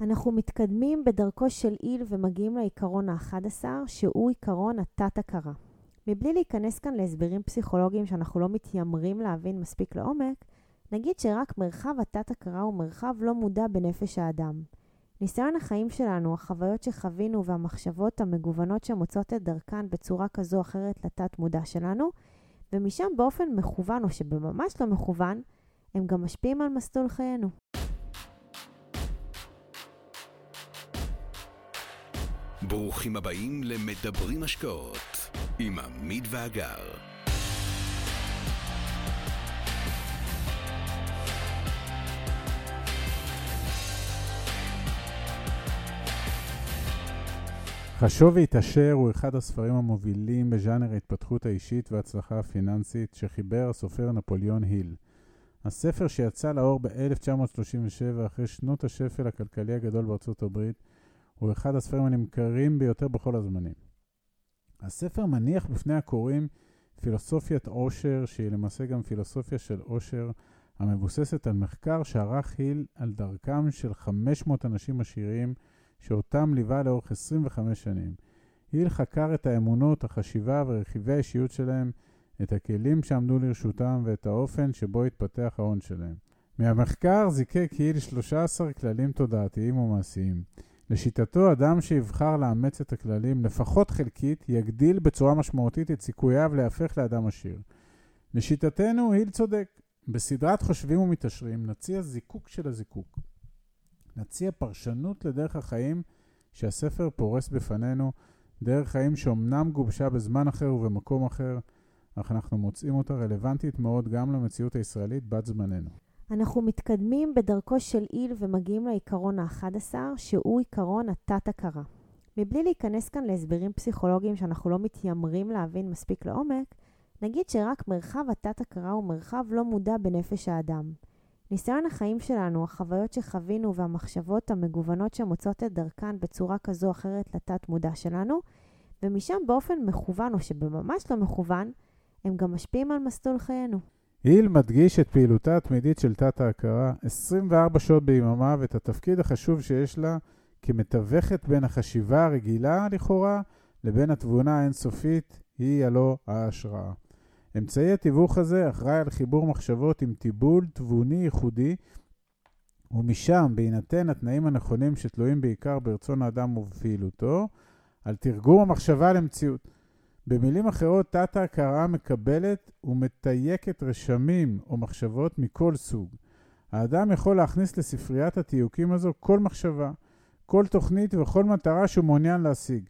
אנחנו מתקדמים בדרכו של איל ומגיעים לעיקרון ה-11, שהוא עיקרון התת-הכרה. מבלי להיכנס כאן להסברים פסיכולוגיים שאנחנו לא מתיימרים להבין מספיק לעומק, נגיד שרק מרחב התת-הכרה הוא מרחב לא מודע בנפש האדם. ניסיון החיים שלנו, החוויות שחווינו והמחשבות המגוונות שמוצאות את דרכן בצורה כזו או אחרת לתת-מודע שלנו, ומשם באופן מכוון או שבממש לא מכוון, הם גם משפיעים על מסלול חיינו. ברוכים הבאים למדברים השקעות עם עמית ואגר. חשוב והתעשר הוא אחד הספרים המובילים בז'אנר ההתפתחות האישית וההצלחה הפיננסית שחיבר הסופר נפוליאון היל. הספר שיצא לאור ב-1937 אחרי שנות השפל הכלכלי הגדול בארצות הברית הוא אחד הספרים הנמכרים ביותר בכל הזמנים. הספר מניח בפני הקוראים פילוסופיית עושר, שהיא למעשה גם פילוסופיה של עושר, המבוססת על מחקר שערך היל על דרכם של 500 אנשים עשירים, שאותם ליווה לאורך 25 שנים. היל חקר את האמונות, החשיבה ורכיבי האישיות שלהם, את הכלים שעמדו לרשותם ואת האופן שבו התפתח ההון שלהם. מהמחקר זיקק היל 13 כללים תודעתיים ומעשיים. לשיטתו, אדם שיבחר לאמץ את הכללים, לפחות חלקית, יגדיל בצורה משמעותית את סיכוייו להפך לאדם עשיר. לשיטתנו, היל צודק. בסדרת חושבים ומתעשרים נציע זיקוק של הזיקוק. נציע פרשנות לדרך החיים שהספר פורס בפנינו, דרך חיים שאומנם גובשה בזמן אחר ובמקום אחר, אך אנחנו מוצאים אותה רלוונטית מאוד גם למציאות הישראלית בת זמננו. אנחנו מתקדמים בדרכו של איל ומגיעים לעיקרון ה-11, שהוא עיקרון התת-הכרה. מבלי להיכנס כאן להסברים פסיכולוגיים שאנחנו לא מתיימרים להבין מספיק לעומק, נגיד שרק מרחב התת-הכרה הוא מרחב לא מודע בנפש האדם. ניסיון החיים שלנו, החוויות שחווינו והמחשבות המגוונות שמוצאות את דרכן בצורה כזו או אחרת לתת-מודע שלנו, ומשם באופן מכוון או שבממש לא מכוון, הם גם משפיעים על מסלול חיינו. היל מדגיש את פעילותה התמידית של תת-ההכרה 24 שעות ביממה ואת התפקיד החשוב שיש לה כמתווכת בין החשיבה הרגילה לכאורה לבין התבונה האינסופית, היא הלא ההשראה. אמצעי התיווך הזה אחראי על חיבור מחשבות עם טיבול תבוני ייחודי, ומשם, בהינתן התנאים הנכונים שתלויים בעיקר ברצון האדם ובפעילותו, על תרגום המחשבה למציאות. במילים אחרות, תת-ההכרה מקבלת ומתייקת רשמים או מחשבות מכל סוג. האדם יכול להכניס לספריית התיוקים הזו כל מחשבה, כל תוכנית וכל מטרה שהוא מעוניין להשיג.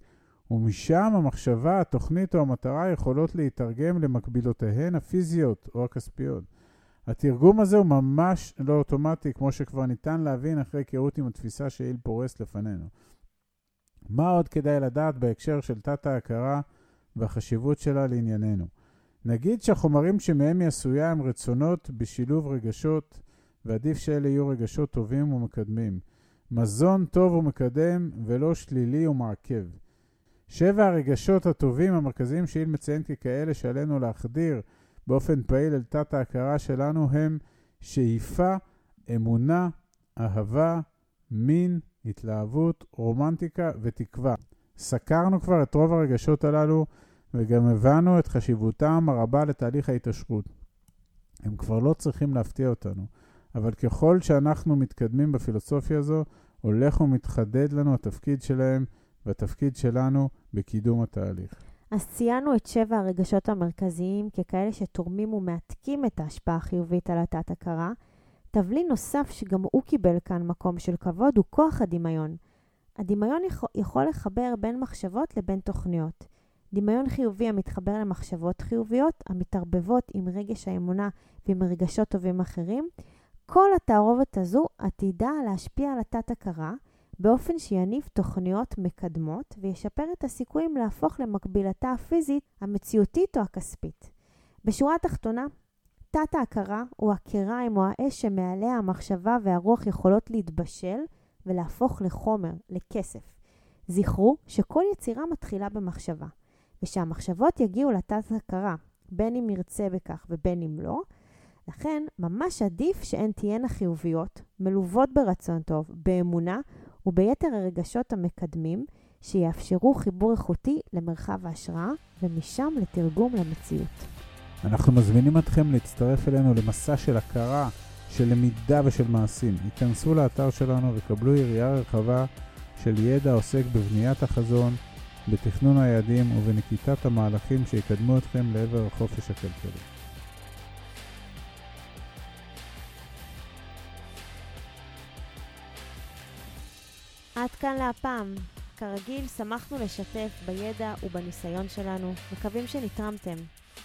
ומשם המחשבה, התוכנית או המטרה יכולות להתרגם למקבילותיהן הפיזיות או הכספיות. התרגום הזה הוא ממש לא אוטומטי, כמו שכבר ניתן להבין אחרי היכרות עם התפיסה שאיל פורס לפנינו. מה עוד כדאי לדעת בהקשר של תת-ההכרה והחשיבות שלה לענייננו? נגיד שהחומרים שמהם היא עשויה הם רצונות בשילוב רגשות, ועדיף שאלה יהיו רגשות טובים ומקדמים. מזון טוב ומקדם ולא שלילי ומעכב. שבע הרגשות הטובים המרכזיים שאיל מציין ככאלה שעלינו להחדיר באופן פעיל אל תת ההכרה שלנו הם שאיפה, אמונה, אהבה, מין, התלהבות, רומנטיקה ותקווה. סקרנו כבר את רוב הרגשות הללו וגם הבנו את חשיבותם הרבה לתהליך ההתעשרות. הם כבר לא צריכים להפתיע אותנו, אבל ככל שאנחנו מתקדמים בפילוסופיה הזו, הולך ומתחדד לנו התפקיד שלהם והתפקיד שלנו בקידום התהליך. אז ציינו את שבע הרגשות המרכזיים ככאלה שתורמים ומעתקים את ההשפעה החיובית על התת-הכרה. תבלין נוסף שגם הוא קיבל כאן מקום של כבוד הוא כוח הדמיון. הדמיון יכול לחבר בין מחשבות לבין תוכניות. דמיון חיובי המתחבר למחשבות חיוביות, המתערבבות עם רגש האמונה ועם רגשות טובים אחרים, כל התערובת הזו עתידה להשפיע על התת-הכרה, באופן שיניב תוכניות מקדמות וישפר את הסיכויים להפוך למקבילתה הפיזית, המציאותית או הכספית. בשורה התחתונה, תת-ההכרה הוא הקריים או האש שמעליה המחשבה והרוח יכולות להתבשל ולהפוך לחומר, לכסף. זכרו שכל יצירה מתחילה במחשבה, ושהמחשבות יגיעו לתת-הכרה, בין אם נרצה בכך ובין אם לא, לכן ממש עדיף שהן תהיינה חיוביות, מלוות ברצון טוב, באמונה וביתר הרגשות המקדמים שיאפשרו חיבור איכותי למרחב ההשראה ומשם לתרגום למציאות. אנחנו מזמינים אתכם להצטרף אלינו למסע של הכרה, של למידה ושל מעשים. היכנסו לאתר שלנו וקבלו יריעה רחבה של ידע העוסק בבניית החזון, בתכנון היעדים ובנקיטת המהלכים שיקדמו אתכם לעבר החופש הכלכלי. עד כאן להפעם. כרגיל, שמחנו לשתף בידע ובניסיון שלנו, מקווים שנתרמתם.